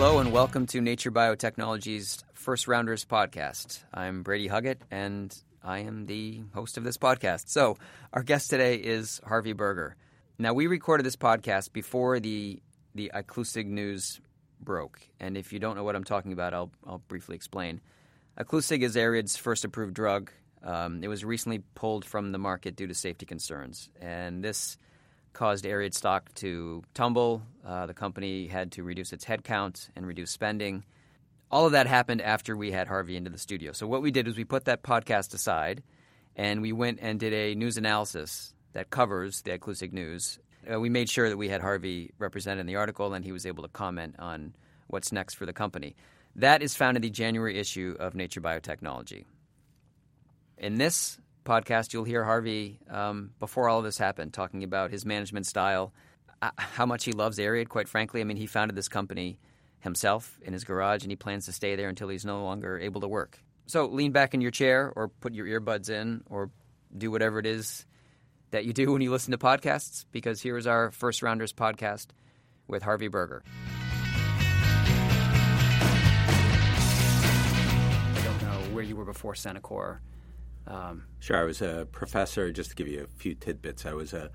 Hello and welcome to Nature Biotechnology's First Rounders podcast. I'm Brady Huggett and I am the host of this podcast. So, our guest today is Harvey Berger. Now, we recorded this podcast before the the Iclusig news broke, and if you don't know what I'm talking about, I'll I'll briefly explain. Iclusig is Ariad's first approved drug. Um, it was recently pulled from the market due to safety concerns, and this caused Ariad stock to tumble. Uh, the company had to reduce its headcount and reduce spending. All of that happened after we had Harvey into the studio. So what we did was we put that podcast aside, and we went and did a news analysis that covers the Iclusig news. Uh, we made sure that we had Harvey represented in the article, and he was able to comment on what's next for the company. That is found in the January issue of Nature Biotechnology. In this podcast, you'll hear Harvey um, before all of this happened talking about his management style, uh, how much he loves Ariad. Quite frankly, I mean, he founded this company himself in his garage, and he plans to stay there until he's no longer able to work. So lean back in your chair, or put your earbuds in, or do whatever it is that you do when you listen to podcasts, because here is our First Rounders podcast with Harvey Berger. I don't know where you were before Centocor. Um, sure, I was a professor. Just to give you a few tidbits, I was a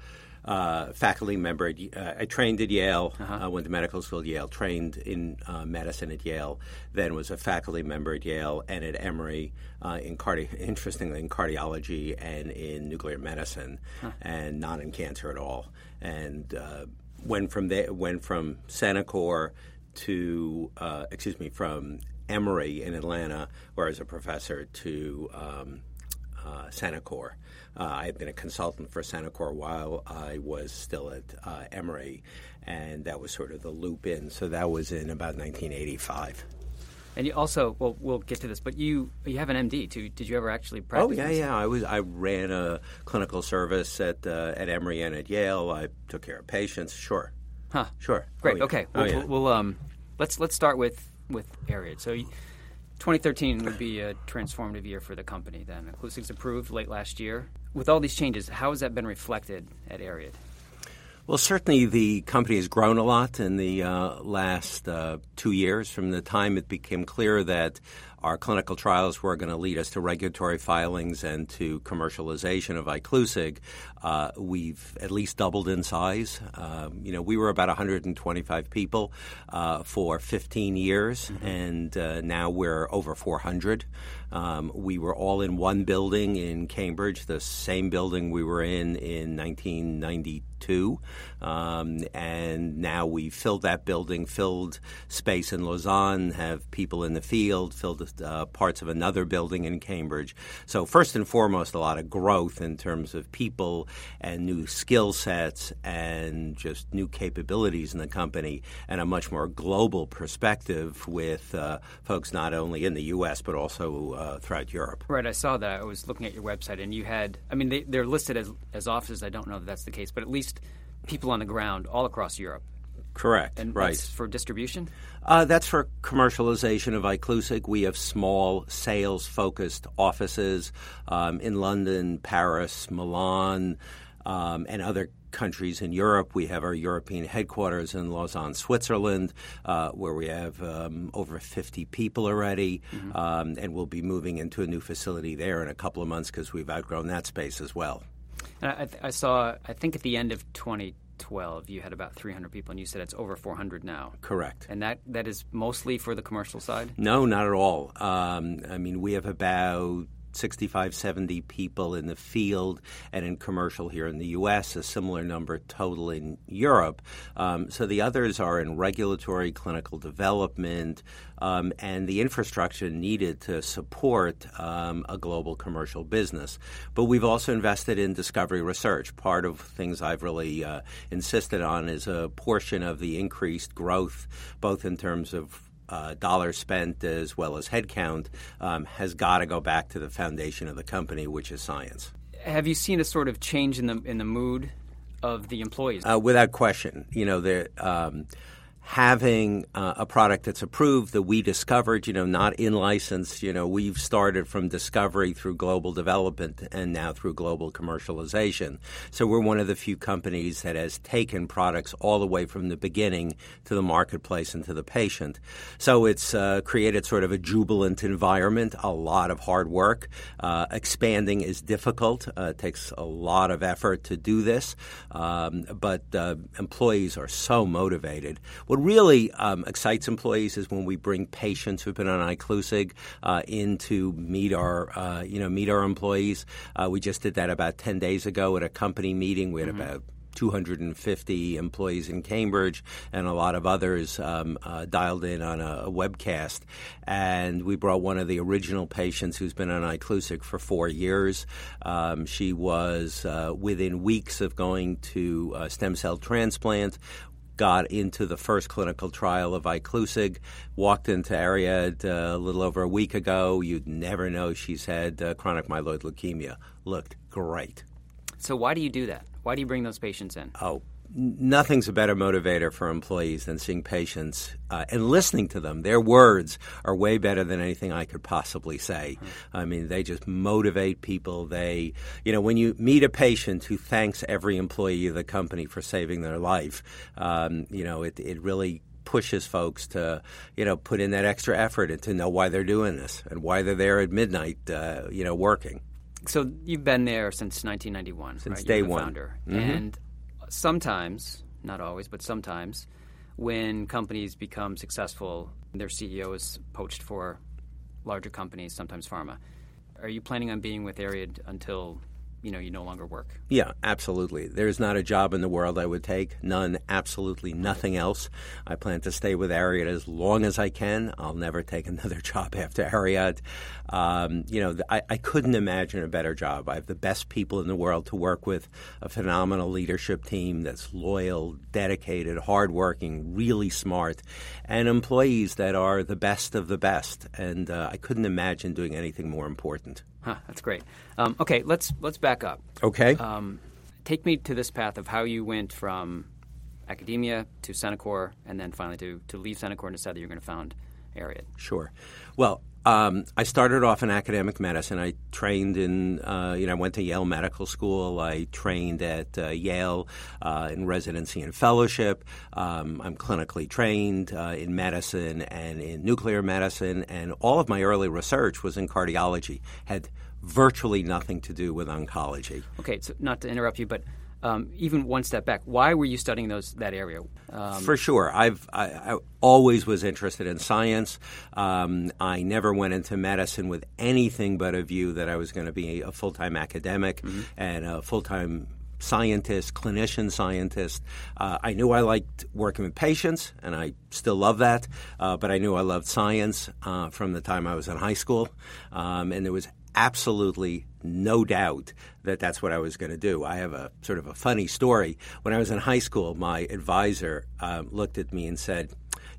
uh, faculty member. At, uh, I trained at Yale, uh-huh. uh, went to medical school at Yale, trained in uh, medicine at Yale, then was a faculty member at Yale and at Emory uh, in cardi- interestingly in cardiology and in nuclear medicine, huh. and not in cancer at all. And uh, went from there, went from Centocor to excuse me from Emory in Atlanta, where I was a professor, to um, uh, Centocor. Uh, I had been a consultant for Centocor while I was still at uh, Emory, and that was sort of the loop in. So that was in about 1985. And you also, well, we'll get to this, but you you have an MD too. Did you ever actually practice? Oh yeah, yeah. I was I ran a clinical service at uh, at Emory and at Yale. I took care of patients. Sure. Huh. Sure. Great. Oh, yeah. Okay. Oh, we'll, yeah. we'll, um let's let's start with with Ariad. So. 2013 would be a transformative year for the company then. Iclusig's approved late last year. With all these changes, how has that been reflected at Ariad? Well, certainly the company has grown a lot in the uh, last uh, two years from the time it became clear that our clinical trials were going to lead us to regulatory filings and to commercialization of Iclusig. Uh, we've at least doubled in size. Um, you know, we were about 125 people uh, for 15 years, mm-hmm. and uh, now we're over 400. Um, we were all in one building in Cambridge, the same building we were in in 1992. Um, and now we filled that building, filled space in Lausanne, have people in the field, filled uh, parts of another building in Cambridge. So, first and foremost, a lot of growth in terms of people and new skill sets and just new capabilities in the company, and a much more global perspective with uh, folks not only in the U.S. but also uh, throughout Europe. Right, I saw that. I was looking at your website, and you had, I mean, they, they're listed as, as offices. I don't know that that's the case, but at least people on the ground all across Europe. Correct. And right. for distribution? Uh, that's for commercialization of Iclusig. We have small sales focused offices um, in London, Paris, Milan, um, and other countries in Europe. We have our European headquarters in Lausanne, Switzerland, uh, where we have um, over 50 people already, mm-hmm. um, and we'll be moving into a new facility there in a couple of months because we've outgrown that space as well. I, I, saw, I think at the end of 20 2012, you had about 300 people, and you said it's over 400 now. Correct. And that, that is mostly for the commercial side? No, not at all. Um, I mean, we have about 65, 70 people in the field and in commercial here in the U.S., a similar number total in Europe. Um, so the others are in regulatory, clinical development, um, and the infrastructure needed to support um, a global commercial business. But we've also invested in discovery research. Part of things I've really uh, insisted on is a portion of the increased growth, both in terms of uh, dollars spent as well as headcount um, has got to go back to the foundation of the company, which is science. Have you seen a sort of change in the in the mood of the employees? Uh, without question, you know the. Um, having uh, a product that's approved that we discovered, you know, not in license, you know, we've started from discovery through global development and now through global commercialization. So we're one of the few companies that has taken products all the way from the beginning to the marketplace and to the patient. So it's uh, created sort of a jubilant environment, a lot of hard work. Uh, expanding is difficult. Uh, it takes a lot of effort to do this, um, but uh, employees are so motivated. What really um, excites employees is when we bring patients who've been on Iclusig uh, in to meet our, uh, you know, meet our employees. Uh, we just did that about 10 days ago at a company meeting. We had mm-hmm. about 250 employees in Cambridge and a lot of others um, uh, dialed in on a, a, webcast. And we brought one of the original patients who's been on Iclusig for four years. Um, she was uh, within weeks of going to stem cell transplant got into the first clinical trial of Iclusig, walked into Ariad uh, a little over a week ago. You'd never know she's had uh, chronic myeloid leukemia. Looked great. So why do you do that? Why do you bring those patients in? Oh, nothing's a better motivator for employees than seeing patients uh, and listening to them. Their words are way better than anything I could possibly say. I mean, they just motivate people. They, you know, when you meet a patient who thanks every employee of the company for saving their life, um, you know, it, it really pushes folks to, you know, put in that extra effort and to know why they're doing this and why they're there at midnight, uh, you know, working. So you've been there since 1991, since right? day one. Founder. Mm-hmm. And sometimes, not always, but sometimes, when companies become successful, their CEO is poached for larger companies, sometimes pharma. Are you planning on being with Ariad until you know you no longer work. Yeah, absolutely. There's not a job in the world I would take. None, absolutely nothing else. I plan to stay with Ariad as long as I can. I'll never take another job after Ariad. Um, you know, I, I couldn't imagine a better job. I have the best people in the world to work with, a phenomenal leadership team that's loyal, dedicated, hardworking, really smart, and employees that are the best of the best. And uh, I couldn't imagine doing anything more important. Huh, that's great. Um, okay, let's let's back up. Okay. Um, take me to this path of how you went from academia to Centocor, and then finally to to leave Centocor and decide that you're going to found Ariad. Sure. Well, um, I started off in academic medicine. I trained in, uh, you know, I went to Yale Medical School. I trained at uh, Yale uh, in residency and fellowship. Um, I'm clinically trained uh, in medicine and in nuclear medicine, and all of my early research was in cardiology. Had virtually nothing to do with oncology. Okay, so not to interrupt you, but um, even one step back, why were you studying those that area? Um, For sure, I've I, I, always was interested in science. Um, I never went into medicine with anything but a view that I was going to be a full time academic mm-hmm. and a full time scientist, clinician scientist. Uh, I knew I liked working with patients, and I still love that. Uh, but I knew I loved science uh, from the time I was in high school, um, and there was absolutely no doubt that that's what I was going to do. I have a sort of a funny story. When I was in high school, my advisor um, looked at me and said,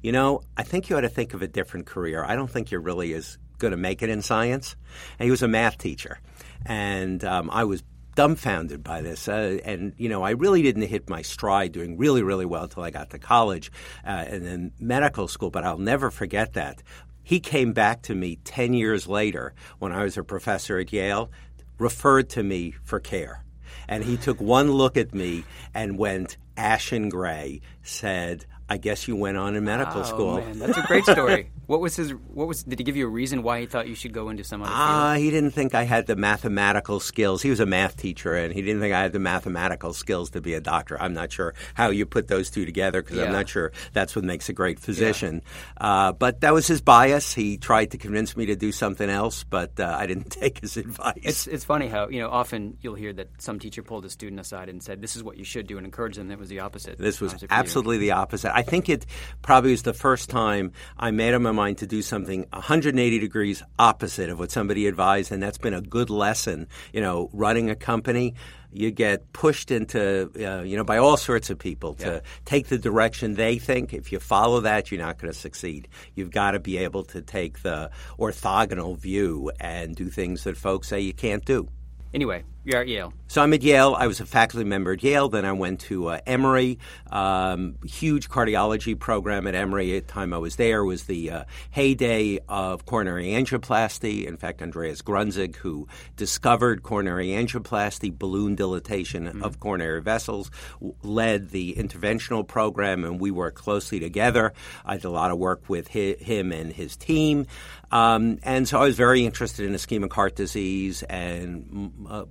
You know, I think you ought to think of a different career. I don't think you're really as going to make it in science. And he was a math teacher. And um, I was dumbfounded by this. Uh, and, you know, I really didn't hit my stride doing really, really well until I got to college uh, and then medical school, but I'll never forget that. He came back to me 10 years later when I was a professor at Yale, referred to me for care. And he took one look at me and went ashen gray, said, I guess you went on in medical oh, school. Man, that's a great story. What was his? What was? Did he give you a reason why he thought you should go into some other field? Uh, he didn't think I had the mathematical skills. He was a math teacher, and he didn't think I had the mathematical skills to be a doctor. I'm not sure how you put those two together because Yeah. I'm not sure that's what makes a great physician. Uh, but that was his bias. He tried to convince me to do something else, but uh, I didn't take his advice. It's it's funny how you know often you'll hear that some teacher pulled a student aside and said, "This is what you should do," and encouraged them. That was the opposite. This was absolutely the opposite. I think it probably was the first time I made up my mind to do something 180 degrees opposite of what somebody advised, and that's been a good lesson. You know, running a company, you get pushed into, uh, you know, by all sorts of people to Yeah. take the direction they think. If you follow that, you're not going to succeed. You've got to be able to take the orthogonal view and do things that folks say you can't do. Anyway, you're at Yale. So I'm at Yale. I was a faculty member at Yale. Then I went to uh, Emory. Um, huge cardiology program at Emory. At the time I was there was the uh, heyday of coronary angioplasty. In fact, Andreas Grüntzig, who discovered coronary angioplasty, balloon dilatation of coronary vessels, w- led the interventional program, and we worked closely together. I did a lot of work with hi- him and his team. Um, and so I was very interested in ischemic heart disease and uh,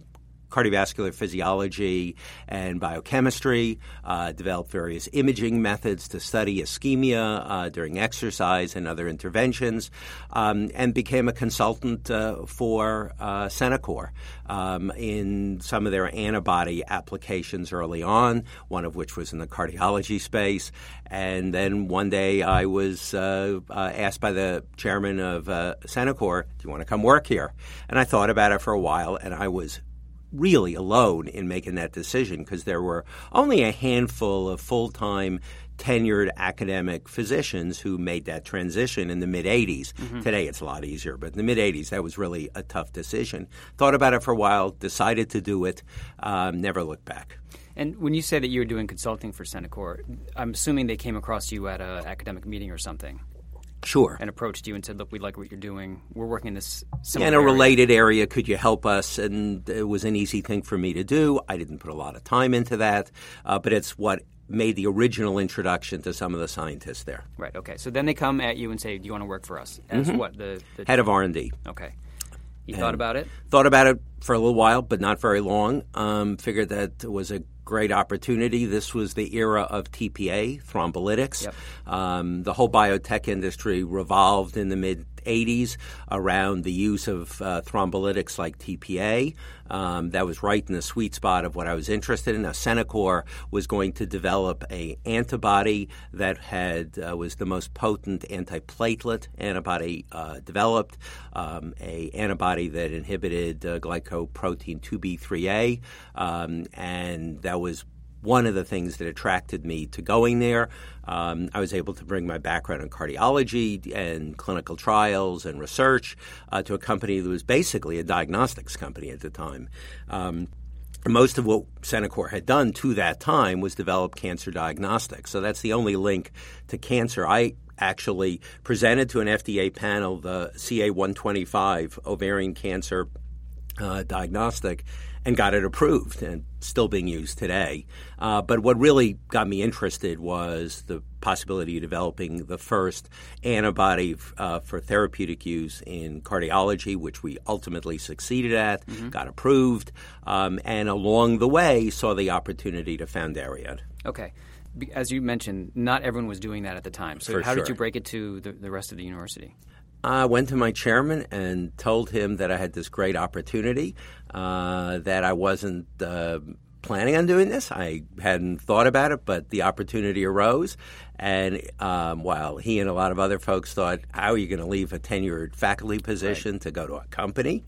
cardiovascular physiology and biochemistry, uh, developed various imaging methods to study ischemia uh, during exercise and other interventions, um, and became a consultant uh, for uh, Centocor um, in some of their antibody applications early on, one of which was in the cardiology space. And then one day I was uh, uh, asked by the chairman of uh, Centocor, Do you want to come work here? And I thought about it for a while, and I was really alone in making that decision because there were only a handful of full time tenured academic physicians who made that transition in the mid 80s. Today it's a lot easier, but in the mid 80s, that was really a tough decision. Thought about it for a while, decided to do it, um, never looked back. And when you say that you were doing consulting for Centocor, I'm assuming they came across you at an academic meeting or something Sure. and approached you and said, "Look, we like what you're doing. We're working in this similar in a area. related area, could you help us? And it was an easy thing for me to do. I didn't put a lot of time into that, uh, but it's what made the original introduction to some of the scientists there. Right. Okay. So then they come at you and say, "Do you want to work for us?" As what the, the Mm-hmm. Head of R&D. Okay. You thought about it. Thought about it for a little while, but not very long. Um, figured that it was a great opportunity. This was the era of TPA, thrombolytics. Yep. Um, the whole biotech industry revolved in the mid 80s around the use of uh, thrombolytics like TPA. Um, that was right in the sweet spot of what I was interested in. Now, Centocor was going to develop a antibody that had uh, was the most potent antiplatelet antibody uh, developed, um, a antibody that inhibited uh, glycoprotein 2B3A, um, and that was one of the things that attracted me to going there. Um, I was able to bring my background in cardiology and clinical trials and research uh, to a company that was basically a diagnostics company at the time. Um, most of what Centocor had done to that time was develop cancer diagnostics. So that's the only link to cancer. I actually presented to an FDA panel the CA125 ovarian cancer uh, diagnostic and got it approved and still being used today. Uh, but what really got me interested was the possibility of developing the first antibody uh, for therapeutic use in cardiology, which we ultimately succeeded at, got approved, um, and along the way saw the opportunity to found Ariad. Okay. As you mentioned, not everyone was doing that at the time. So For how did you break it to the, the rest of the university? I went to my chairman and told him that I had this great opportunity, uh, that I wasn't uh, planning on doing this. I hadn't thought about it, but the opportunity arose. And um, while he and a lot of other folks thought, how are you going to leave a tenured faculty position to go to a company?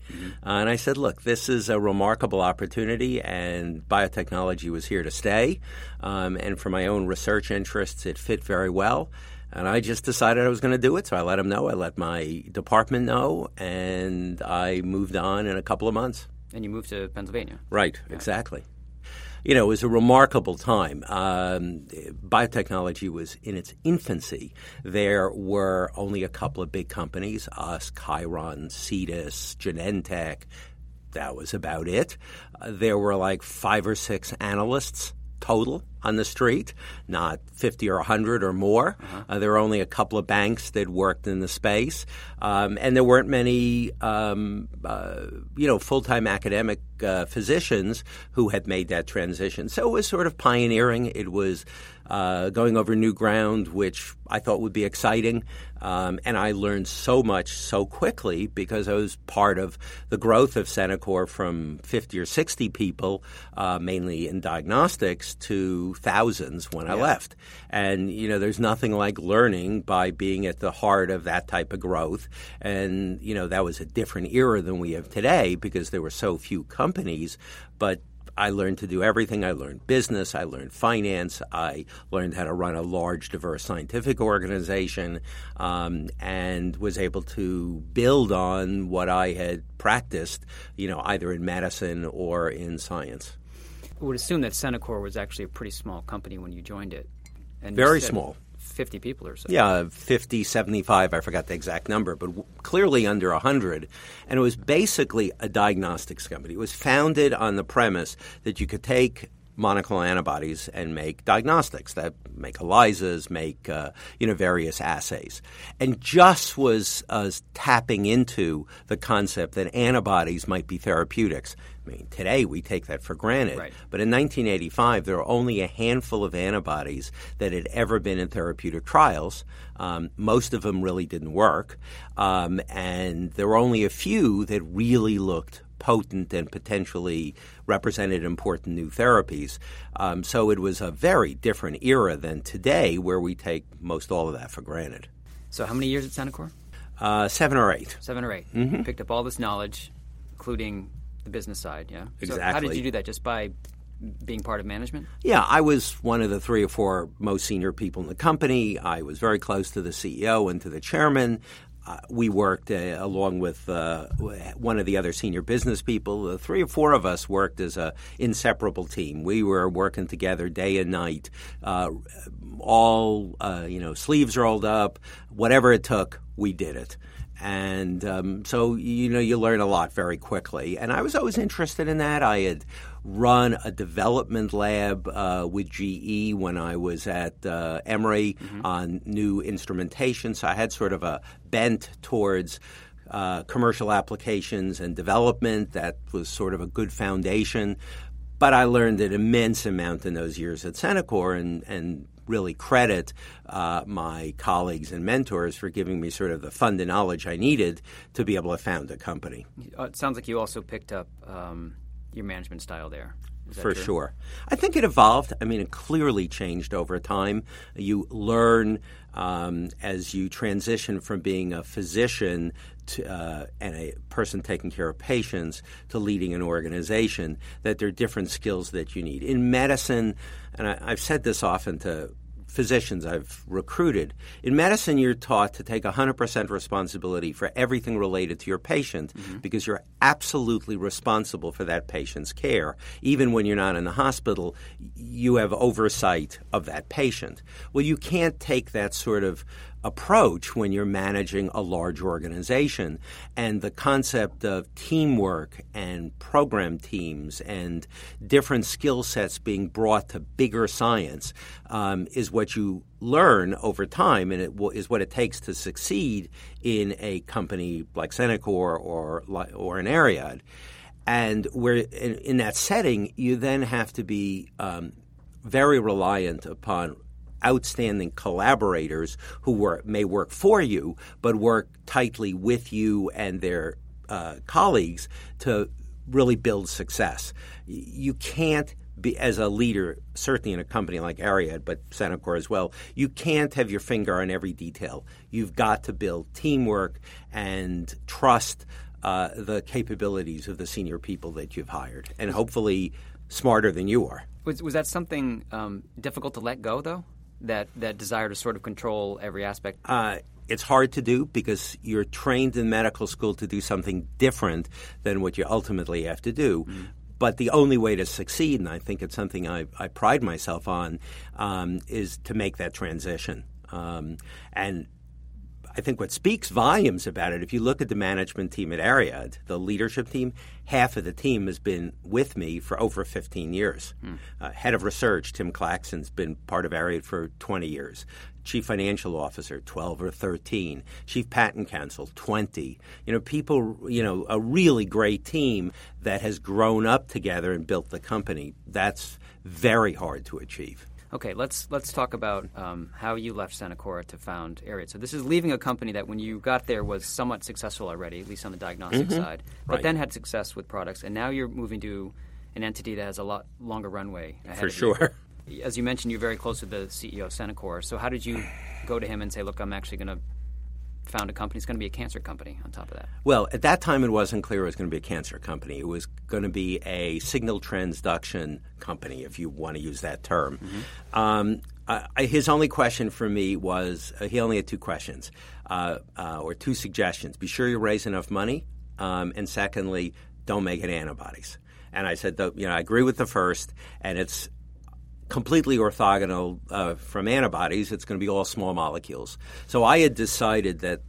Uh, and I said, look, this is a remarkable opportunity, and biotechnology was here to stay. Um, and for my own research interests, it fit very well. And I just decided I was going to do it. So I let him know. I let my department know, and I moved on in a couple of months. And you moved to Pennsylvania. Right, exactly. You know, it was a remarkable time. Um, biotechnology was in its infancy. There were only a couple of big companies us, Chiron, Cetus, Genentech. That was about it. Uh, there were like five or six analysts total on the street, not 50 or 100 or more. Uh-huh. Uh, there were only a couple of banks that worked in the space, um, and there weren't many, um, uh, you know, full-time academic uh, physicians who had made that transition. So it was sort of pioneering. It was uh, going over new ground, which I thought would be exciting. Um, and I learned so much so quickly because I was part of the growth of Centocor from 50 or 60 people, uh, mainly in diagnostics, to thousands when yeah. I left. And, you know, there's nothing like learning by being at the heart of that type of growth. And, you know, that was a different era than we have today because there were so few companies. But I learned to do everything. I learned business. I learned finance. I learned how to run a large, diverse scientific organization, um, and was able to build on what I had practiced, you know, either in medicine or in science. I would assume that Centocor was actually a pretty small company when you joined it. And Very small. 50 people or so. Yeah, 50, 75, I forgot the exact number, but w- clearly under 100. And it was basically a diagnostics company. It was founded on the premise that you could take monoclonal antibodies and make diagnostics that make ELISAs, make uh, you know various assays, and just was uh, tapping into the concept that antibodies might be therapeutics. I mean, today we take that for granted, right. but in 1985 there were only a handful of antibodies that had ever been in therapeutic trials. Um, most of them really didn't work, um, and there were only a few that really looked potent and potentially represented important new therapies. Um, so it was a very different era than today, where we take most all of that for granted. So, how many years at Centocor? Uh, seven or eight. Seven or 8 mm-hmm. Picked up all this knowledge, including the business side. Yeah, exactly. So how did you do that? Just by being part of management? Yeah, I was one of the three or four most senior people in the company. I was very close to the CEO and to the chairman. Uh, we worked uh, along with uh, one of the other senior business people. Three or four of us worked as a inseparable team. We were working together day and night, uh, all uh, you know, sleeves rolled up, whatever it took, we did it. And um, so, you know, you learn a lot very quickly. And I was always interested in that. I had run a development lab uh, with GE when I was at uh, Emory mm-hmm. on new instrumentation. So I had sort of a bent towards uh, commercial applications and development. That was sort of a good foundation. But I learned an immense amount in those years at Centocor and, and really credit uh, my colleagues and mentors for giving me sort of the fund and knowledge I needed to be able to found a company. Uh, it sounds like you also picked up um, your management style there. For true? sure. I think it evolved. I mean, it clearly changed over time. You learn um, as you transition from being a physician to, uh, and a person taking care of patients to leading an organization that there are different skills that you need. In medicine, and I, I've said this often to physicians I've recruited. In medicine, you're taught to take 100% responsibility for everything related to your patient mm-hmm. because you're absolutely responsible for that patient's care. Even when you're not in the hospital, you have oversight of that patient. Well, you can't take that sort of approach when you're managing a large organization. And the concept of teamwork and program teams and different skill sets being brought to bigger science um, is what you learn over time, and it w- is what it takes to succeed in a company like Centocor or or an Ariad. And where in, in that setting, you then have to be um, very reliant upon outstanding collaborators who work, may work for you, but work tightly with you and their uh, colleagues to really build success. You can't be as a leader, certainly in a company like Ariad, but Centocor as well, you can't have your finger on every detail. You've got to build teamwork and trust uh, the capabilities of the senior people that you've hired, and hopefully smarter than you are. Was, was that something um, difficult to let go, though? That that desire to sort of control every aspect? Uh, it's hard to do because you're trained in medical school to do something different than what you ultimately have to do. Mm-hmm. But the only way to succeed, and I think it's something I, I pride myself on, um, is to make that transition. Um, and I think what speaks volumes about it, if you look at the management team at Ariad, the leadership team, half of the team has been with me for over 15 years. Hmm. Uh, head of research, Tim Clackson's been part of Ariad for 20 years. Chief Financial Officer, 12 or 13. Chief Patent Counsel, 20. You know, people, you know, a really great team that has grown up together and built the company. That's very hard to achieve. Okay, let's let's talk about um, how you left Centocor to found Ariad. So this is leaving a company that, when you got there, was somewhat successful already, at least on the diagnostic mm-hmm. side, but right. then had success with products, and now you're moving to an entity that has a lot longer runway ahead For sure. You. As you mentioned, you're very close to the CEO of Centocor. So how did you go to him and say, "Look, I'm actually going to found a company. It's going to be a cancer company on top of that. Well, at that time, it wasn't clear it was going to be a cancer company. It was going to be a signal transduction company, if you want to use that term. Mm-hmm. Um, his only question for me was uh, he only had two questions uh, uh, or two suggestions. Be sure you raise enough money, um, and secondly, don't make it antibodies. And I said, you know, I agree with the first, and it's completely orthogonal uh, from antibodies. It's going to be all small molecules. So I had decided that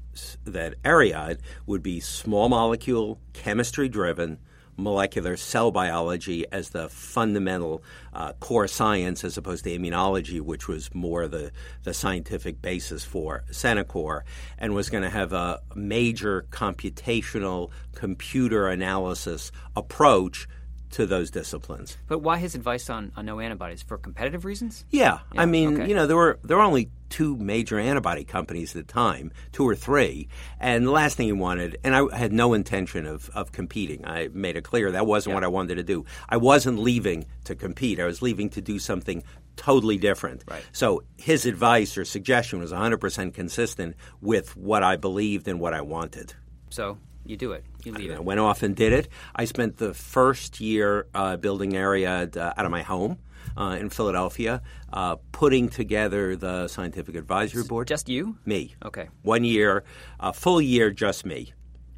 that Ariad would be small molecule, chemistry driven, molecular cell biology as the fundamental uh, core science as opposed to immunology, which was more the, the scientific basis for Centocor, and was going to have a major computational computer analysis approach to those disciplines. But why his advice on, on no antibodies for competitive reasons? Yeah, yeah. I mean, okay. you know, there were there were only two major antibody companies at the time, two or three, and the last thing he wanted, and I had no intention of of competing. I made it clear that wasn't yeah. what I wanted to do. I wasn't leaving to compete. I was leaving to do something totally different. Right. So his advice or suggestion was 100% consistent with what I believed and what I wanted. So you do it. You leave I it. went off and did it. I spent the first year uh, building Ariad uh, out of my home. Uh, in Philadelphia, uh, putting together the scientific advisory board. Just you? Me. Okay. One year, a full year, just me,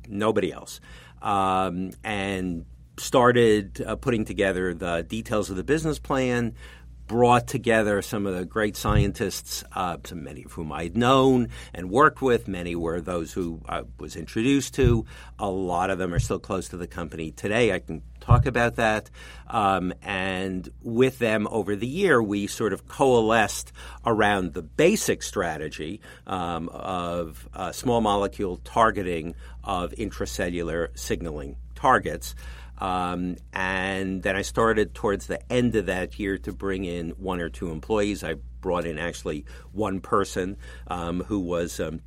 nobody else, um, and started uh, putting together the details of the business plan, brought together some of the great scientists, uh, many of whom I'd known and worked with. Many were those who I was introduced to. A lot of them are still close to the company today. I can talk about that. Um, and with them over the year, we sort of coalesced around the basic strategy um, of uh, small molecule targeting of intracellular signaling targets. Um, and then I started towards the end of that year to bring in one or two employees. I brought in actually one person um, who was. Um,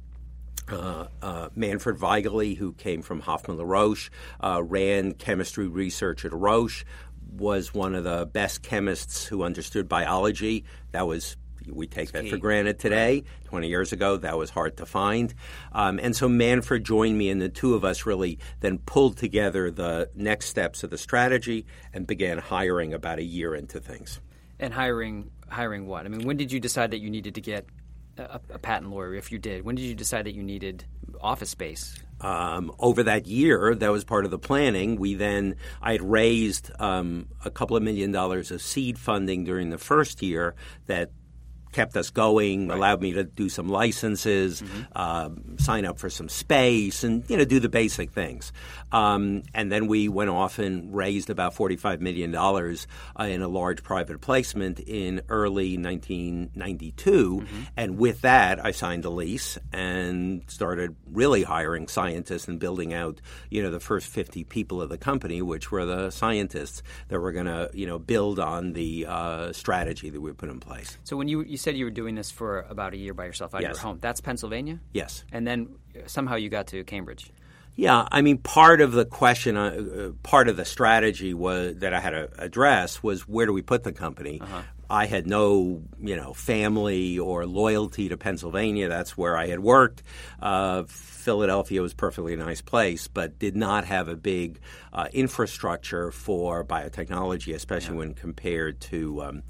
uh, uh, Manfred Weigele, who came from Hoffmann La Roche, uh, ran chemistry research at Roche, was one of the best chemists who understood biology. That was we take that for granted today. 20 years ago, that was hard to find. Um, and so Manfred joined me, and the two of us really then pulled together the next steps of the strategy and began hiring about a year into things. And hiring, hiring what? I mean, when did you decide that you needed to get a, a patent lawyer? If you did, when did you decide that you needed office space? Um, over that year, that was part of the planning. We then, I had raised um, a couple of million dollars of seed funding during the first year that kept us going, right. allowed me to do some licenses, mm-hmm. uh, sign up for some space, and you know do the basic things. Um, and then we went off and raised about forty-five million dollars uh, in a large private placement in early 1992. Mm-hmm. And with that, I signed a lease and started really hiring scientists and building out you know the first 50 people of the company, which were the scientists that were going to you know build on the uh, strategy that we put in place. So when you you said you were doing this for about a year by yourself out yes. of your home. That's Pennsylvania? Yes. And then somehow you got to Cambridge. Yeah, I mean, part of the question, uh, uh, part of the strategy was that I had to address was where do we put the company? Uh-huh. I had no, you know, family or loyalty to Pennsylvania. That's where I had worked. Uh, Philadelphia was a perfectly nice place, but did not have a big uh, infrastructure for biotechnology, especially yeah. when compared to um,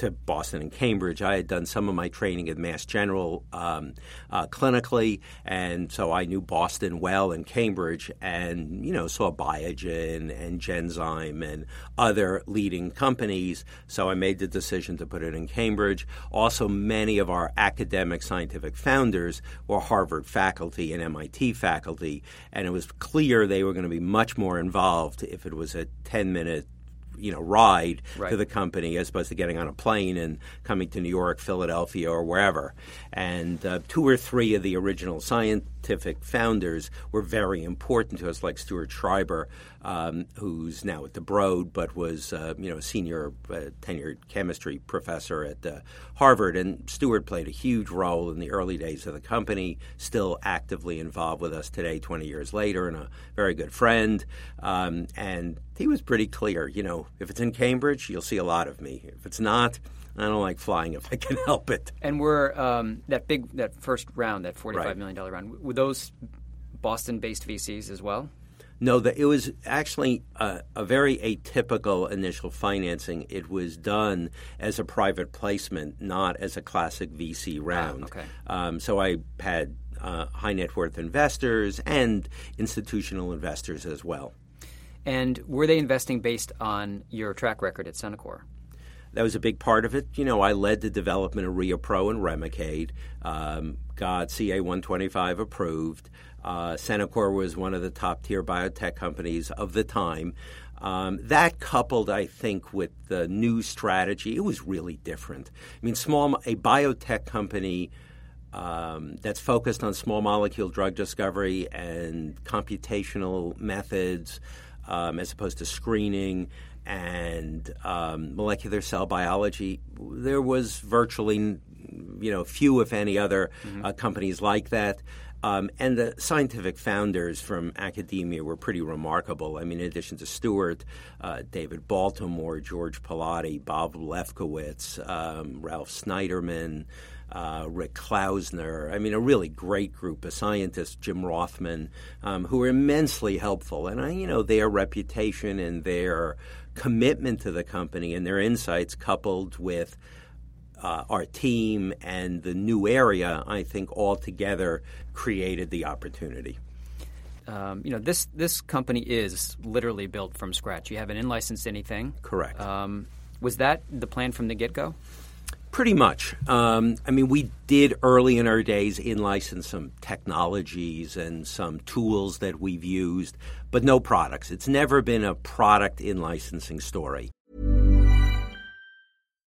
to Boston and Cambridge. I had done some of my training at Mass General um, uh, clinically, and so I knew Boston well and Cambridge, and you know saw Biogen and Genzyme and other leading companies. So I made the decision to put it in Cambridge. Also, many of our academic scientific founders were Harvard faculty and MIT faculty, and it was clear they were going to be much more involved if it was a ten minute you know ride right. to the company as opposed to getting on a plane and coming to New York, Philadelphia, or wherever. And uh, two or three of the original scientific founders were very important to us, like Stuart Schreiber, um, who's now at the Broad, but was uh, you know a senior uh, tenured chemistry professor at uh, Harvard. And Stuart played a huge role in the early days of the company. Still actively involved with us today, 20 years later, and a very good friend. Um, and he was pretty clear. You know, if it's in Cambridge, you'll see a lot of me. If it's not, I don't like flying if I can help it. And we're um, that big that first round, that forty-five right. million dollar round. Were those Boston-based VCs as well? No, the, it was actually a, a, very atypical initial financing. It was done as a private placement, not as a classic VC ah, round. okay. Um, so I had uh, high net worth investors and institutional investors as well. And were they investing based on your track record at Centocor? That was a big part of it. You know, I led the development of ReoPro and Remicade, um, got CA 125 approved. Uh, Centocor was one of the top tier biotech companies of the time. Um, that coupled, I think, with the new strategy, it was really different. I mean, small a biotech company um, that's focused on small molecule drug discovery and computational methods um, as opposed to screening and um, molecular cell biology. There was virtually, you know, few, if any, other mm-hmm. uh, companies like that. Um, and the scientific founders from academia were pretty remarkable. I mean, in addition to Stuart, uh, David Baltimore, George Pilati, Bob Lefkowitz, um, Ralph Snyderman, uh, Rick Klausner. I mean, a really great group of scientists, Jim Rothman, um, who were immensely helpful. And, I, you know, their reputation and their commitment to the company and their insights coupled with uh, our team and the new area, I think all together created the opportunity. Um, you know, this this company is literally built from scratch. You haven't in licensed anything. Correct. Um, was that the plan from the get go? Pretty much. Um, I mean, we did early in our days in license some technologies and some tools that we've used, but no products. It's never been a product in licensing story.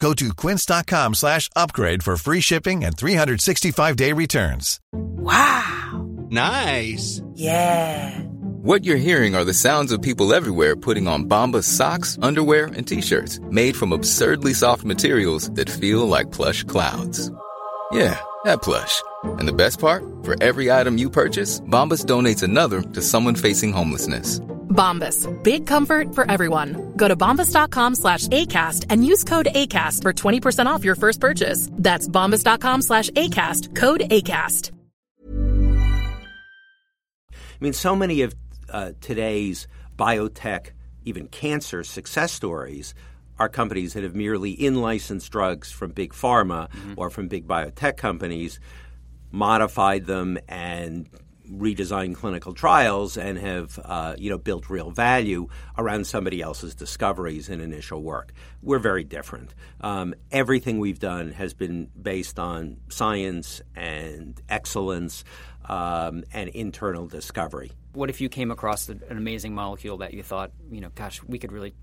Go to quince.com slash upgrade for free shipping and 365-day returns. Wow. Nice. Yeah. What you're hearing are the sounds of people everywhere putting on Bombas socks, underwear, and T-shirts made from absurdly soft materials that feel like plush clouds. Yeah, that plush. And the best part? For every item you purchase, Bombas donates another to someone facing homelessness. Bombas. Big comfort for everyone. Go to bombas.com slash ACAST and use code ACAST for 20% off your first purchase. That's bombas.com slash ACAST. Code ACAST. I mean, so many of uh, today's biotech, even cancer success stories are companies that have merely in-licensed drugs from big pharma mm-hmm. or from big biotech companies, modified them and redesigned clinical trials and have uh, you know built real value around somebody else's discoveries and initial work. We're very different. Um, everything we've done has been based on science and excellence um, and internal discovery. What if you came across an amazing molecule that you thought, you know, gosh, we could really,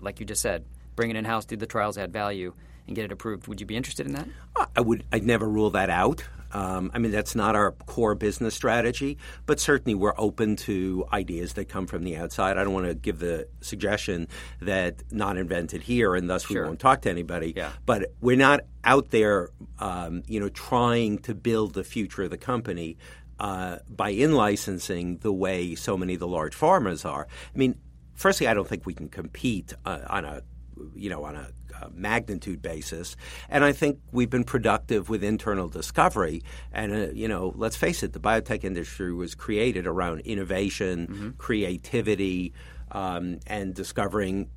like you just said, bring it in house, do the trials, add value, and get it approved? Would you be interested in that? I would. I'd never rule that out. Um, I mean, that's not our core business strategy, but certainly we're open to ideas that come from the outside. I don't want to give the suggestion that not invented here, and thus we Sure. won't talk to anybody. Yeah. But we're not out there, um, you know, trying to build the future of the company uh, by in licensing the way so many of the large pharmas are. I mean, firstly, I don't think we can compete uh, on a you know on a, uh magnitude basis, and I think we've been productive with internal discovery. And uh, you know, let's face it, the biotech industry was created around innovation, creativity, um, and discovering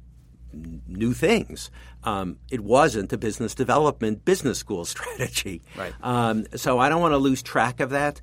new things. Um, it wasn't a business development business school strategy. Right. Um, so I don't want to lose track of that.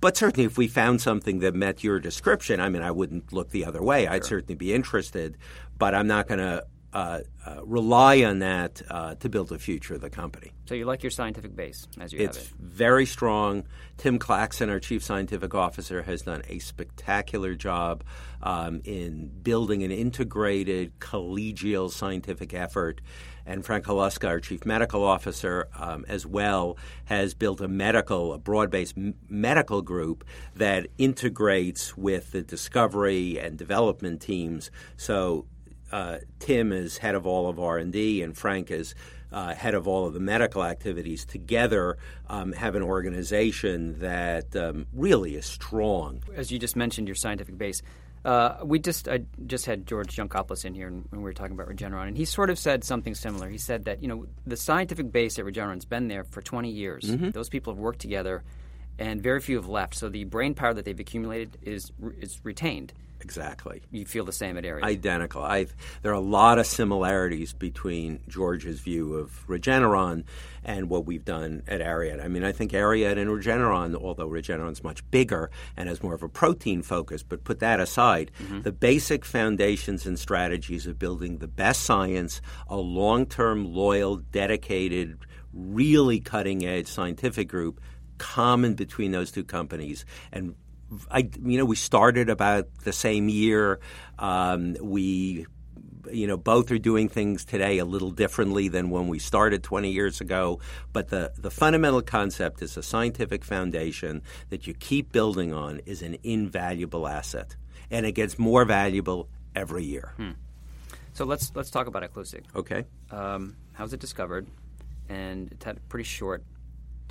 But certainly, if we found something that met your description, I mean, I wouldn't look the other way. I'd certainly be interested, but I'm not going to uh, uh, rely on that uh, to build the future of the company. So you like your scientific base as you It's have it. very strong. Tim Clackson, our chief scientific officer, has done a spectacular job um, in building an integrated collegial scientific effort. And Frank Haluska, our chief medical officer, um, as well, has built a medical, a broad-based m- medical group that integrates with the discovery and development teams. So uh, Tim is head of all of R&D, and Frank is uh, head of all of the medical activities. Together, um, have an organization that um, really is strong. As you just mentioned, your scientific base. Uh, we just I just had George Yancopoulos in here, and when we were talking about Regeneron, and he sort of said something similar. He said that you know the scientific base at Regeneron's been there for 20 years. Those people have worked together, and very few have left. So the brain power that they've accumulated is is retained. Exactly. You feel the same at Ariad. Identical. I, there are a lot of similarities between George's view of Regeneron and what we've done at Ariad. I mean, I think Ariad and Regeneron, although Regeneron's much bigger and has more of a protein focus, but put that aside, mm-hmm. the basic foundations and strategies of building the best science, a long term, loyal, dedicated, really cutting edge scientific group common between those two companies and I, you know, we started about the same year. Um, we, you know, both are doing things today a little differently than when we started 20 years ago. But the, the fundamental concept is a scientific foundation that you keep building on is an invaluable asset, and it gets more valuable every year. so let's let's talk about Iclusig. Okay. Um, how was it discovered? And it had a pretty short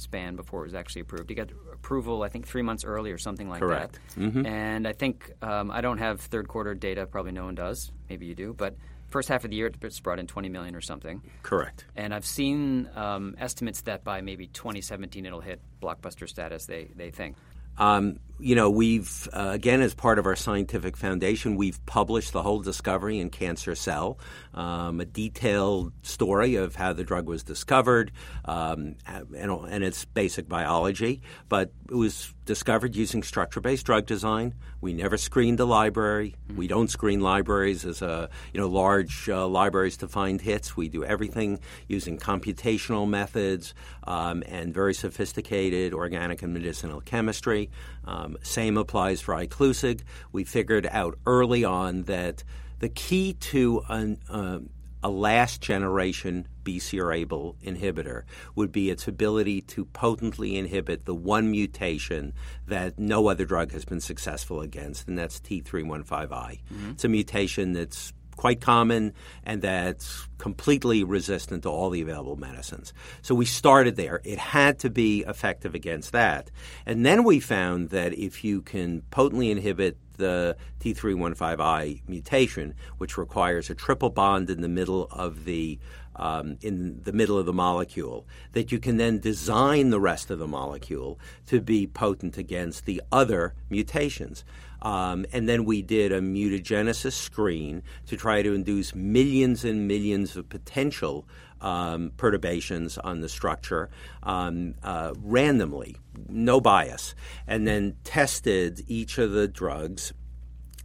span before it was actually approved. You got approval, I think, three months early or something like Correct. that. And I think um, I don't have third quarter data. Probably no one does. Maybe you do. But first half of the year, it's brought in 20 million or something. Correct. And I've seen um, estimates that by maybe 2017 it'll hit blockbuster status. They they think. Um, you know, we've, uh, again, as part of our scientific foundation, we've published the whole discovery in Cancer Cell, um, a detailed story of how the drug was discovered um, and, and its basic biology. But it was discovered using structure based drug design. We never screened a library. We don't screen libraries as a, you know, large uh, libraries to find hits. We do everything using computational methods um, and very sophisticated organic and medicinal chemistry. Um, same applies for Iclusig. We figured out early on that the key to an, um a last generation BCR-ABL inhibitor would be its ability to potently inhibit the one mutation that no other drug has been successful against, and that's T315I. It's a mutation that's quite common and that's completely resistant to all the available medicines. So we started there. It had to be effective against that. And then we found that if you can potently inhibit the T315I mutation, which requires a triple bond in the middle of the um, in the middle of the molecule, that you can then design the rest of the molecule to be potent against the other mutations. Um, and then we did a mutagenesis screen to try to induce millions and millions of potential um, perturbations on the structure um, uh, randomly, no bias, and then tested each of the drugs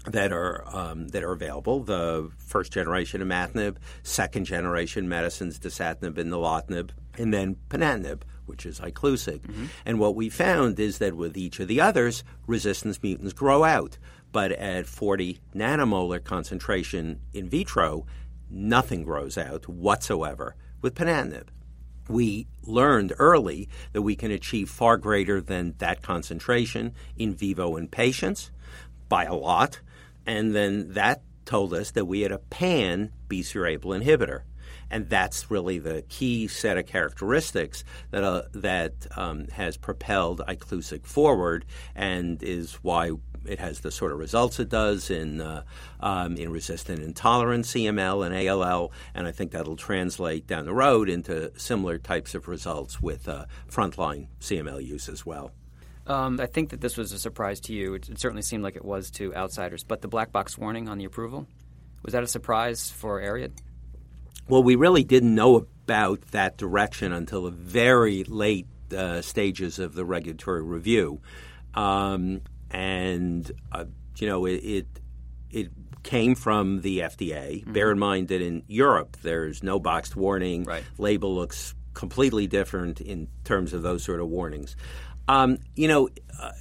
that are um, that are available. The first generation imatinib, second generation medicines, dasatinib and nilotinib, and then ponatinib, which is Iclusig. Mm-hmm. And what we found is that with each of the others, resistance mutants grow out, but at 40 nanomolar concentration in vitro, nothing grows out whatsoever with ponatinib. We learned early that we can achieve far greater than that concentration in vivo in patients by a lot, and then that told us that we had a pan BCR-ABL inhibitor. And that's really the key set of characteristics that uh, that um, has propelled Iclusig forward, and is why it has the sort of results it does in uh, um, in resistant intolerance CML and ALL, and I think that'll translate down the road into similar types of results with uh, frontline CML use as well. Um, I think that this was a surprise to you. It, it, certainly seemed like it was to outsiders. But the black box warning on the approval was that a surprise for Ariad? Well, we really didn't know about that direction until the very late uh, stages of the regulatory review. Um, and uh, you know it, it, it came from the FDA. Mm-hmm. Bear in mind that in Europe there's no boxed warning. Right. Label looks completely different in terms of those sort of warnings. Um, you know, uh,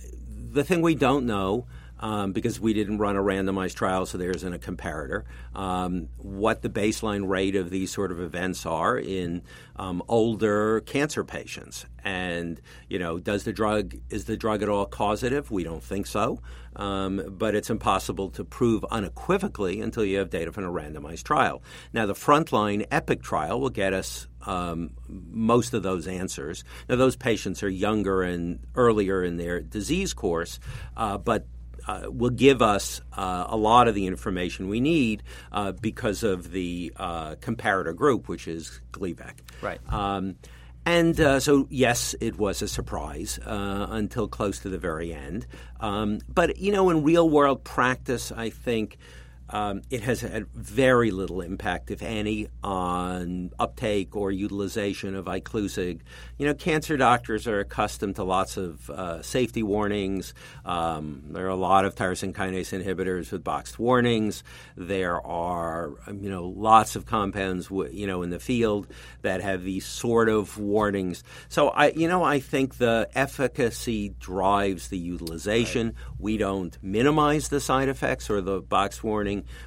the thing we don't know. Um, because we didn't run a randomized trial, so there isn't a comparator. Um, what the baseline rate of these sort of events are in um, older cancer patients, and you know, does the drug is the drug at all causative? We don't think so, um, but it's impossible to prove unequivocally until you have data from a randomized trial. Now, the frontline EPIC trial will get us um, most of those answers. Now, those patients are younger and earlier in their disease course, uh, but uh, will give us uh, a lot of the information we need uh, because of the uh, comparator group, which is Gleevec. Right. Um, and uh, so, yes, it was a surprise uh, until close to the very end. Um, but, you know, in real world practice, I think um, it has had very little impact, if any, on uptake or utilization of Iclusig. You know, cancer doctors are accustomed to lots of uh, safety warnings. Um, there are a lot of tyrosine kinase inhibitors with boxed warnings. There are, um, you know, lots of compounds, you know, in the field that have these sort of warnings. So, I, you know, I think the efficacy drives the utilization. Right. We don't minimize the side effects or the box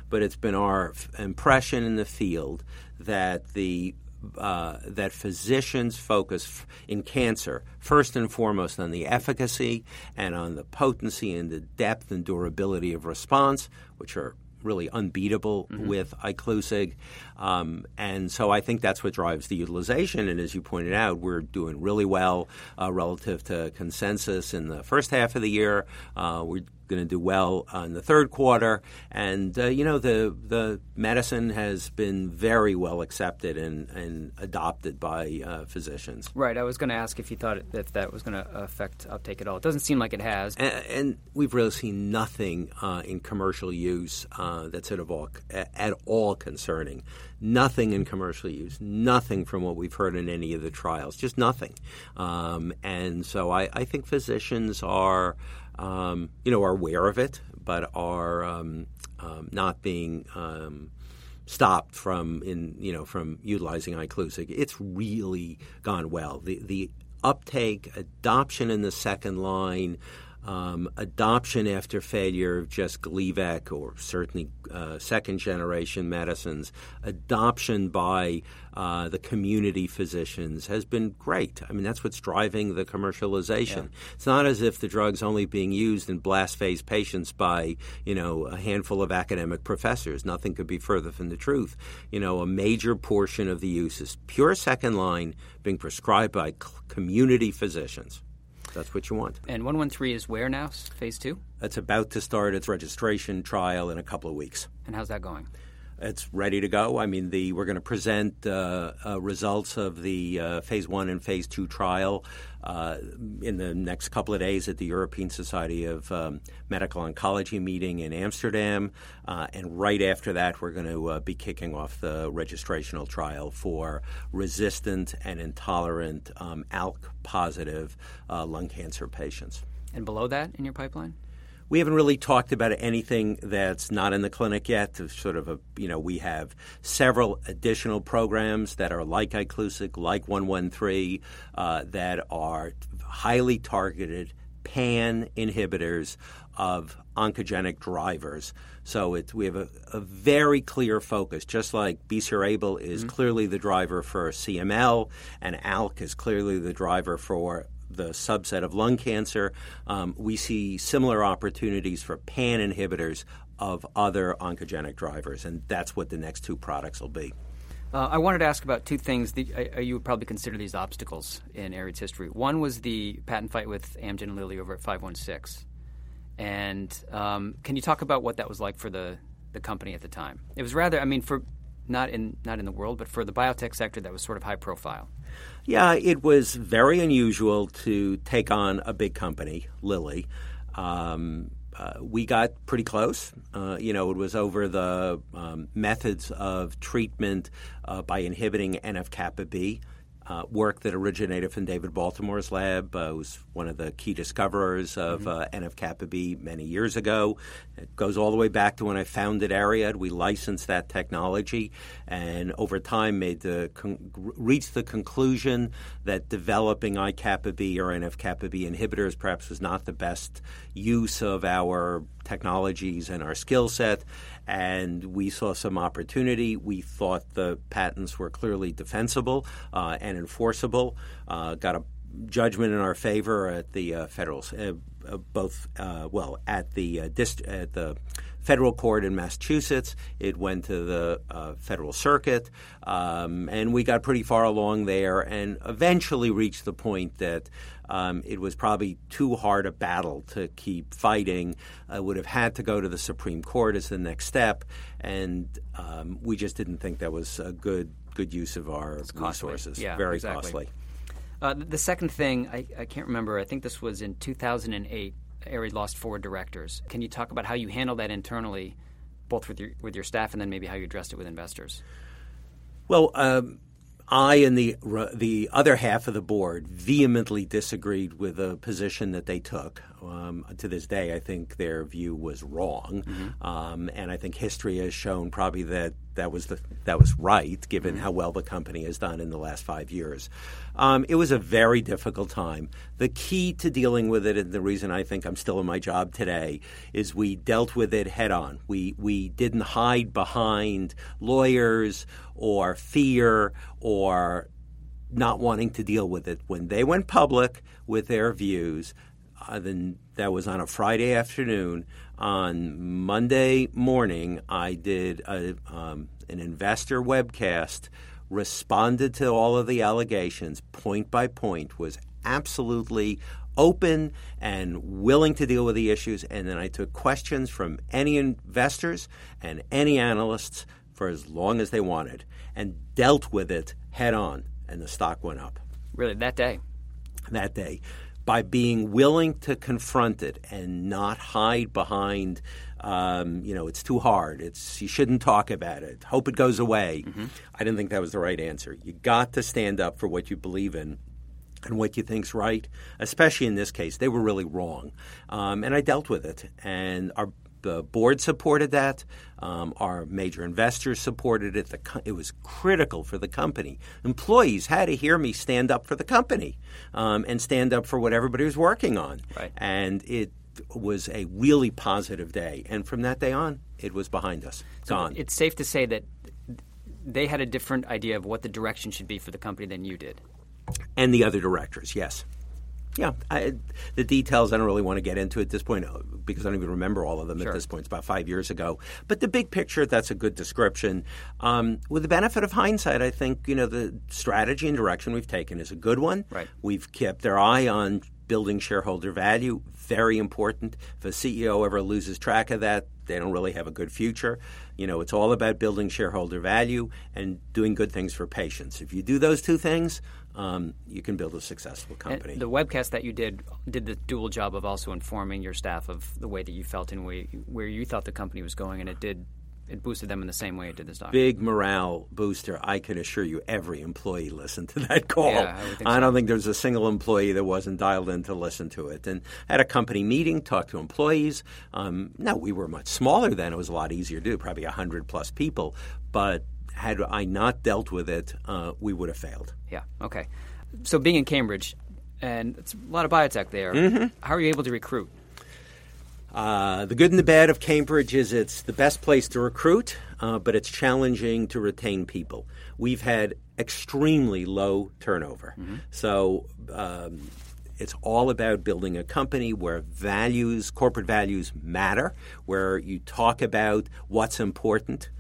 but it's been our f- impression in the field that the uh, that physicians focus f- in cancer first and foremost on the efficacy and on the potency and the depth and durability of response, which are really unbeatable mm-hmm. with Iclusig. Um, and so I think that's what drives the utilization. And as you pointed out, we're doing really well uh, relative to consensus in the first half of the year. Uh, we're going to do well in the third quarter. And uh, you know, the the medicine has been very well accepted and, and adopted by uh, physicians. Right. I was going to ask if you thought if that was going to affect uptake at all. It doesn't seem like it has. And, and we've really seen nothing uh, in commercial use uh, that's at all at all concerning. Nothing in commercial use. Nothing from what we've heard in any of the trials. Just nothing. Um, and so I, I think physicians are um, you know, are aware of it, but are um, um, not being um, stopped from in you know from utilizing Iclusig. It's really gone well. The the uptake, adoption in the second line um, adoption after failure of just Gleevec or certainly uh, second generation medicines, adoption by uh, the community physicians has been great. I mean, that's what's driving the commercialization. Yeah. It's not as if the drug's only being used in blast phase patients by, you know, a handful of academic professors. Nothing could be further from the truth. You know, a major portion of the use is pure second line being prescribed by community physicians. That's what you want. And 113 is where now? Phase two? That's about to start its registration trial in a couple of weeks. And how's that going? It's ready to go. I mean, the we're going to present uh, uh, results of the uh, phase one and phase two trial uh, in the next couple of days at the European Society of um, Medical Oncology meeting in Amsterdam, uh, and right after that, we're going to uh, be kicking off the registrational trial for resistant and intolerant um, ALK positive lung cancer patients. And below that in your pipeline? We haven't really talked about anything that's not in the clinic yet. Sort of a, you know, we have several additional programs that are like Iclusig, like 113, uh, that are highly targeted pan inhibitors of oncogenic drivers. So it, we have a, a, very clear focus, just like BCR-ABL is mm-hmm. clearly the driver for CML, and ALK is clearly the driver for the subset of lung cancer, um, we see similar opportunities for pan inhibitors of other oncogenic drivers, and that's what the next two products will be. Uh, I wanted to ask about two things that uh, you would probably consider these obstacles in Ariad's history. One was the patent fight with Amgen and Lilly over at 516. And um, can you talk about what that was like for the, the company at the time? It was rather, I mean, for not in not in the world, but for the biotech sector, that was sort of high profile. Yeah, it was very unusual to take on a big company, Lilly. Um, uh, we got pretty close. Uh, you know, it was over the um, methods of treatment uh, by inhibiting NF kappa B uh, work that originated from David Baltimore's lab. Uh, was one of the key discoverers of mm-hmm. uh, NF kappa B many years ago. It goes all the way back to when I founded Ariad. We licensed that technology, and over time made the con- reached the conclusion that developing I kappa B or NF kappa B inhibitors perhaps was not the best use of our technologies and our skill set, and we saw some opportunity. We thought the patents were clearly defensible uh, and enforceable. Uh, got a judgment in our favor at the uh, federal, uh, uh, both uh, well at the dist- at the federal court in Massachusetts. It went to the uh, federal circuit, um, and we got pretty far along there, and eventually reached the point that um, it was probably too hard a battle to keep fighting. I would have had to go to the Supreme Court as the next step, and um, we just didn't think that was a good good use of our resources. Yeah, Very exactly. costly. Uh, the second thing, I, I, can't remember. I think this was in 2008. Ariad lost four directors. Can you talk about how you handled that internally, both with your with your staff and then maybe how you addressed it with investors? Well, um, I and the the other half of the board vehemently disagreed with the position that they took. Um, to this day, I think their view was wrong, mm-hmm. um, and I think history has shown probably that that was the that was right, given mm-hmm. how well the company has done in the last five years. Um, it was a very difficult time. The key to dealing with it, and the reason I think I'm still in my job today, is we dealt with it head on. We we didn't hide behind lawyers or fear or not wanting to deal with it. When they went public with their views, uh, then that was on a Friday afternoon. On Monday morning, I did a, um, an investor webcast, responded to all of the allegations point by point, was absolutely open and willing to deal with the issues. And then I took questions from any investors and any analysts for as long as they wanted and dealt with it head on, and the stock went up. Really, that day? That day. By being willing to confront it and not hide behind, um, you know, it's too hard. It's you shouldn't talk about it. Hope it goes away. Mm-hmm. I didn't think that was the right answer. You got to stand up for what you believe in and what you think's right. Especially in this case, they were really wrong, um, and I dealt with it. And our the board supported that. Um, our major investors supported it. The, it was critical for the company. Employees had to hear me stand up for the company um, and stand up for what everybody was working on. Right. And it was a really positive day. And from that day on, it was behind us, so gone. It's safe to say that they had a different idea of what the direction should be for the company than you did. And the other directors, yes. Yeah, I, the details I don't really want to get into at this point uh, because I don't even remember all of them sure. at this point. It's about five years ago. But the big picture, that's a good description. Um, with the benefit of hindsight, I think you know the strategy and direction we've taken is a good one. Right. We've kept our eye on building shareholder value, very important. If a CEO ever loses track of that, they don't really have a good future. You know, it's all about building shareholder value and doing good things for patients. If you do those two things, um, you can build a successful company. And the webcast that you did did the dual job of also informing your staff of the way that you felt and where you, where you thought the company was going, and it did it boosted them in the same way it did this doc. Big morale booster. I can assure you, every employee listened to that call. Yeah, I, would think I so. don't think there's a single employee that wasn't dialed in to listen to it. And at a company meeting, talked to employees. Um, no, we were much smaller then. It was a lot easier to do, probably hundred plus people. But had I not dealt with it, uh, we would have failed. Yeah. Okay. So being in Cambridge, and it's a lot of biotech there. Mm-hmm. How are you able to recruit? Uh, the good and the bad of Cambridge is it's the best place to recruit, uh, but it's challenging to retain people. We've had extremely low turnover. So um, it's all about building a company where values, corporate values matter, where you talk about what's important.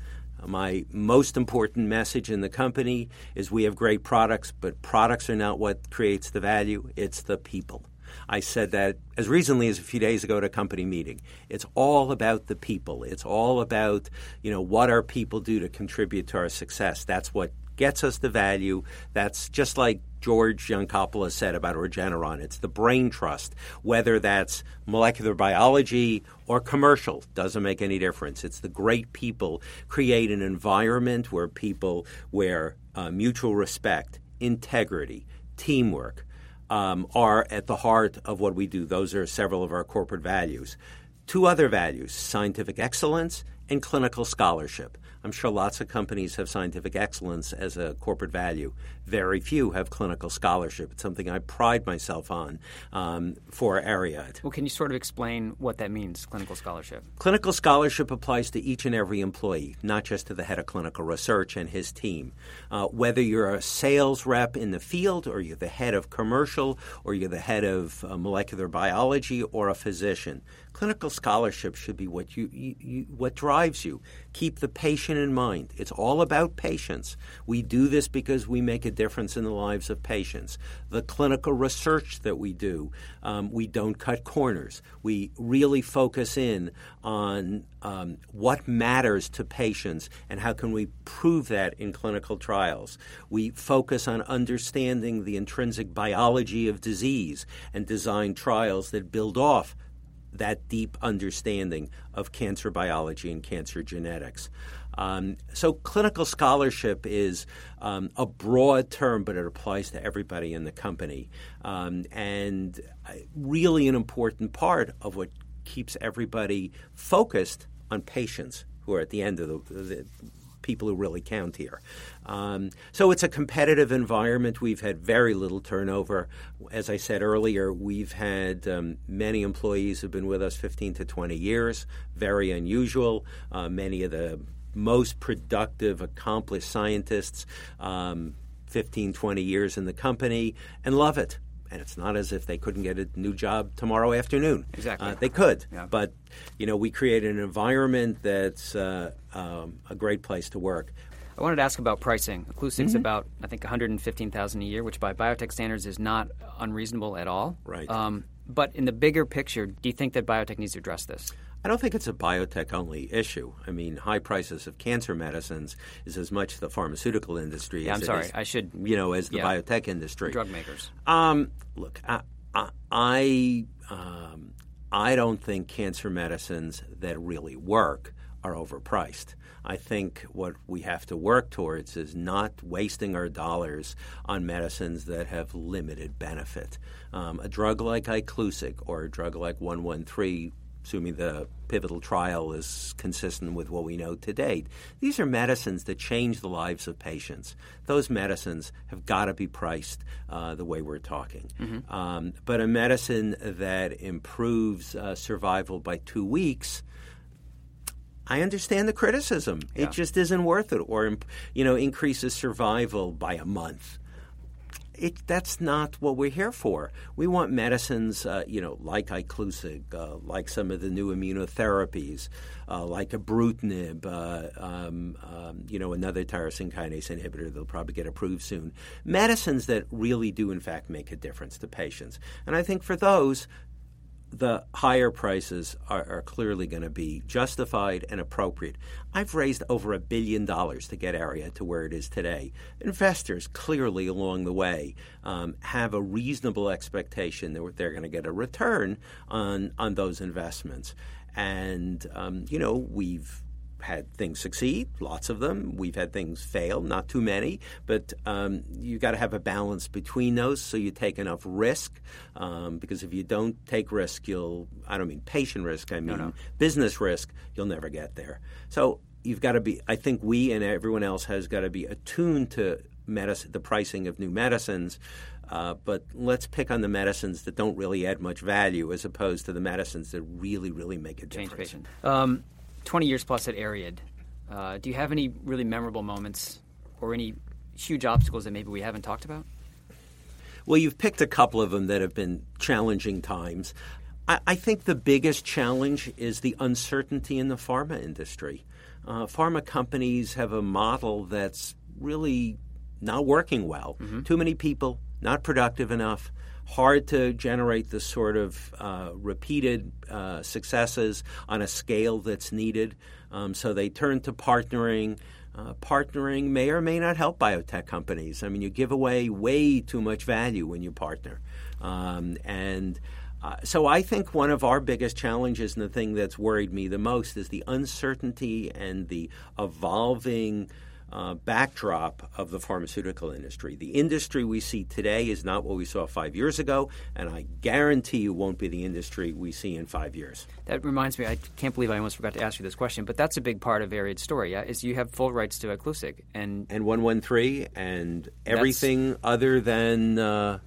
My most important message in the company is we have great products, but products are not what creates the value, it's the people. I said that as recently as a few days ago at a company meeting. It's all about the people. It's all about, you know, what our people do to contribute to our success. That's what gets us the value. That's just like George Yancopoulos said about Regeneron. It's the brain trust, whether that's molecular biology or commercial, doesn't make any difference. It's the great people create an environment where people, where uh, mutual respect, integrity, teamwork, um, are at the heart of what we do. Those are several of our corporate values. Two other values scientific excellence and clinical scholarship. I'm sure lots of companies have scientific excellence as a corporate value. Very few have clinical scholarship. It's something I pride myself on um, for Ariad. Well, can you sort of explain what that means, clinical scholarship? Clinical scholarship applies to each and every employee, not just to the head of clinical research and his team. Uh, whether you're a sales rep in the field, or you're the head of commercial, or you're the head of uh, molecular biology, or a physician, clinical scholarship should be what you, you, you what drives you. Keep the patient in mind. It's all about patients. We do this because we make a difference in the lives of patients. The clinical research that we do, um, we don't cut corners. We really focus in on um, what matters to patients and how can we prove that in clinical trials. We focus on understanding the intrinsic biology of disease and design trials that build off that deep understanding of cancer biology and cancer genetics. Um, so, clinical scholarship is um, a broad term, but it applies to everybody in the company. Um, and uh, really, an important part of what keeps everybody focused on patients who are at the end of the, the people who really count here. Um, so it's a competitive environment. We've had very little turnover. As I said earlier, we've had um, many employees who've been with us 15 to 20 years, very unusual. Uh, many of the most productive, accomplished scientists, um, 15, 20 years in the company, and love it. And it's not as if they couldn't get a new job tomorrow afternoon. Exactly. Uh, they could. Yeah. But, you know, we create an environment that's uh, um, a great place to work. I wanted to ask about pricing. Iclusig's about, I think, 115000 a year, which by biotech standards is not unreasonable at all. Right. Um, but in the bigger picture, do you think that biotech needs to address this? I don't think it's a biotech only issue. I mean, high prices of cancer medicines is as much the pharmaceutical industry Yeah, as I'm sorry. is, I should- you know, as the yeah. biotech industry. Drug makers. Um, look, I, I, I, um, I don't think cancer medicines that really work are overpriced. I think what we have to work towards is not wasting our dollars on medicines that have limited benefit. Um, a drug like Iclusig or a drug like 113 assuming the pivotal trial is consistent with what we know to date. These are medicines that change the lives of patients. Those medicines have got to be priced uh, the way we're talking. Um, but a medicine that improves uh, survival by two weeks. I understand the criticism. It just isn't worth it, or you know, increases survival by a month it, that's not what we're here for. We want medicines, uh, you know, like Iclusig, uh, like some of the new immunotherapies, uh, like ibrutinib, uh, um, um, you know, another tyrosine kinase inhibitor that'll probably get approved soon. Medicines that really do, in fact, make a difference to patients. And I think for those, the higher prices are, are clearly going to be justified and appropriate. I've raised over a billion dollars to get Ariad to where it is today. Investors clearly along the way um, have a reasonable expectation that they're going to get a return on on those investments. And um, you know we've had things succeed, lots of them. We've had things fail, not too many, but um, you got to have a balance between those so you take enough risk. Um, because if you don't take risk, you'll, I don't mean patient risk, I mean no, no. business risk, you'll never get there. So you've got to be, I think we and everyone else has got to be attuned to medicine, the pricing of new medicines. Uh, but let's pick on the medicines that don't really add much value as opposed to the medicines that really, really make a difference. Change patient. Um, 20 years plus at Ariad. Uh, do you have any really memorable moments or any huge obstacles that maybe we haven't talked about? Well, you've picked a couple of them that have been challenging times. I, I think the biggest challenge is the uncertainty in the pharma industry. Uh, pharma companies have a model that's really not working well. Mm-hmm. Too many people, not productive enough hard to generate the sort of uh, repeated uh, successes on a scale that's needed. Um, so they turn to partnering. Uh, partnering may or may not help biotech companies. I mean, you give away way too much value when you partner. Um, and uh, so I think one of our biggest challenges and the thing that's worried me the most is the uncertainty and the evolving uh, backdrop of the pharmaceutical industry. The industry we see today is not what we saw five years ago, and I guarantee you won't be the industry we see in five years. That reminds me, I can't believe I almost forgot to ask you this question, but that's a big part of Ariad's story, yeah? Is you have full rights to Iclusig and and 113 and everything other than uh.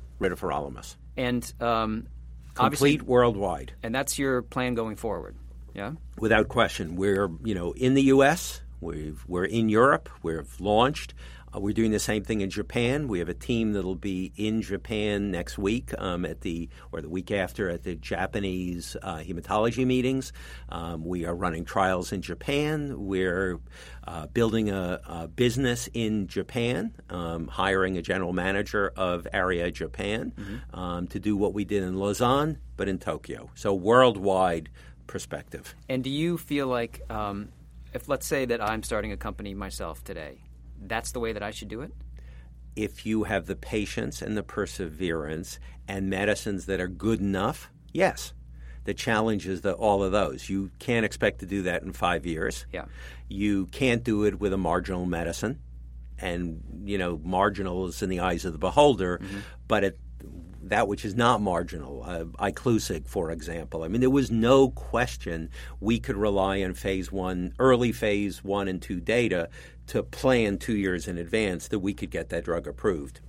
And um, complete worldwide. And that's your plan going forward, yeah? Without question. We're, you know, in the U.S., we are in Europe. We've launched. Uh, we're doing the same thing in Japan. We have a team that'll be in Japan next week um, at the or the week after at the Japanese uh, hematology meetings. Um, we are running trials in Japan. We're uh, building a, a, business in Japan, um, hiring a general manager of Ariad Japan mm-hmm. Um, to do what we did in Lausanne, but in Tokyo. So worldwide perspective. And do you feel like um, if let's say that I'm starting a company myself today, that's the way that I should do it? If you have the patience and the perseverance and medicines that are good enough, yes. The challenge is that all of those. You can't expect to do that in five years. Yeah. You can't do it with a marginal medicine. And, you know, marginal is in the eyes of the beholder, mm-hmm. but it that which is not marginal, uh, Iclusig, for example. I mean, there was no question we could rely on phase one, early phase one and two data to plan two years in advance that we could get that drug approved.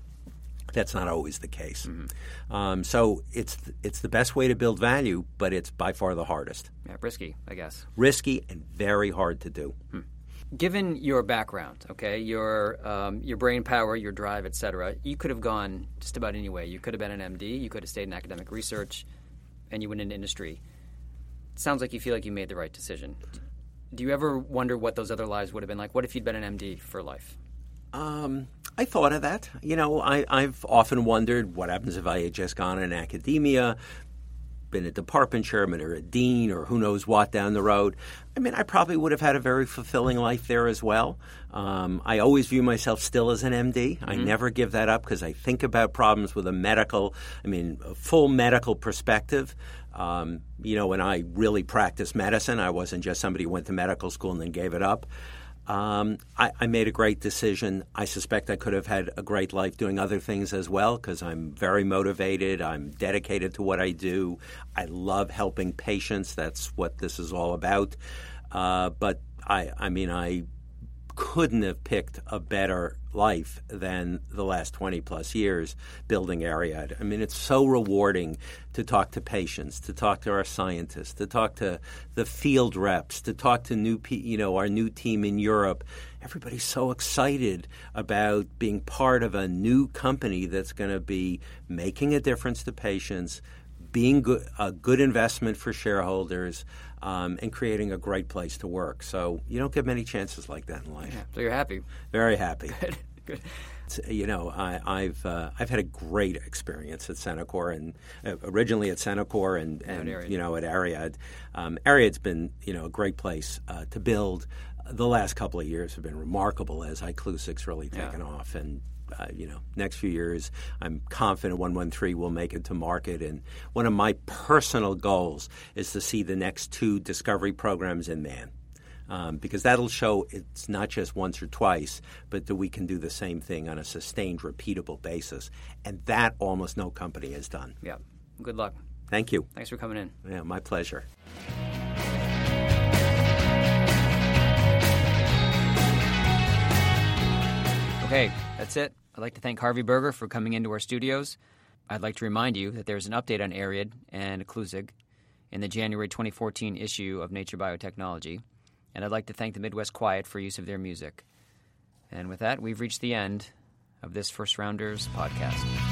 That's not always the case. Mm-hmm. Um, so it's it's the best way to build value, but it's by far the hardest. Yeah, risky, I guess. Risky and very hard to do. Hmm given your background, okay, your um, your brain power, your drive, etc., you could have gone just about any way. You could have been an MD. You could have stayed in academic research, and you went into industry. It sounds like you feel like you made the right decision. Do you ever wonder what those other lives would have been like? What if you'd been an MD for life? Um, I thought of that. You know, I, I've often wondered what happens if I had just gone in academia, been a department chairman or a dean or who knows what down the road. I mean, I probably would have had a very fulfilling life there as well. Um, I always view myself still as an MD. Mm-hmm. I never give that up because I think about problems with a medical, I mean, a full medical perspective. Um, you know, when I really practiced medicine, I wasn't just somebody who went to medical school and then gave it up. Um, I, I, made a great decision. I suspect I could have had a great life doing other things as well because I'm very motivated. I'm dedicated to what I do. I love helping patients. That's what this is all about. Uh, but I, I mean, I couldn't have picked a better life than the last 20 plus years building Ariad. I mean, it's so rewarding to talk to patients, to talk to our scientists, to talk to the field reps, to talk to new, you know, our new team in Europe. Everybody's so excited about being part of a new company that's going to be making a difference to patients, being good, a good investment for shareholders, um, and creating a great place to work. So you don't get many chances like that in life. Yeah, so you're happy. Very happy. Good. Good. You know, I, have uh, I've had a great experience at Centocor, and uh, originally at Centocor, and, and you know at Ariad. Um, Ariad's been you know a great place uh, to build. The last couple of years have been remarkable as Iclusig's really taken yeah. off, and uh, you know, next few years, I'm confident 113 will make it to market. And one of my personal goals is to see the next two discovery programs in man. Um, because that'll show it's not just once or twice, but that we can do the same thing on a sustained, repeatable basis. And that almost no company has done. Yeah. Good luck. Thank you. Thanks for coming in. Yeah, my pleasure. Okay, that's it. I'd like to thank Harvey Berger for coming into our studios. I'd like to remind you that there's an update on Ariad and Iclusig in the January 2014 issue of Nature Biotechnology, and I'd like to thank the Midwest Quiet for use of their music. And with that, we've reached the end of this First Rounders podcast.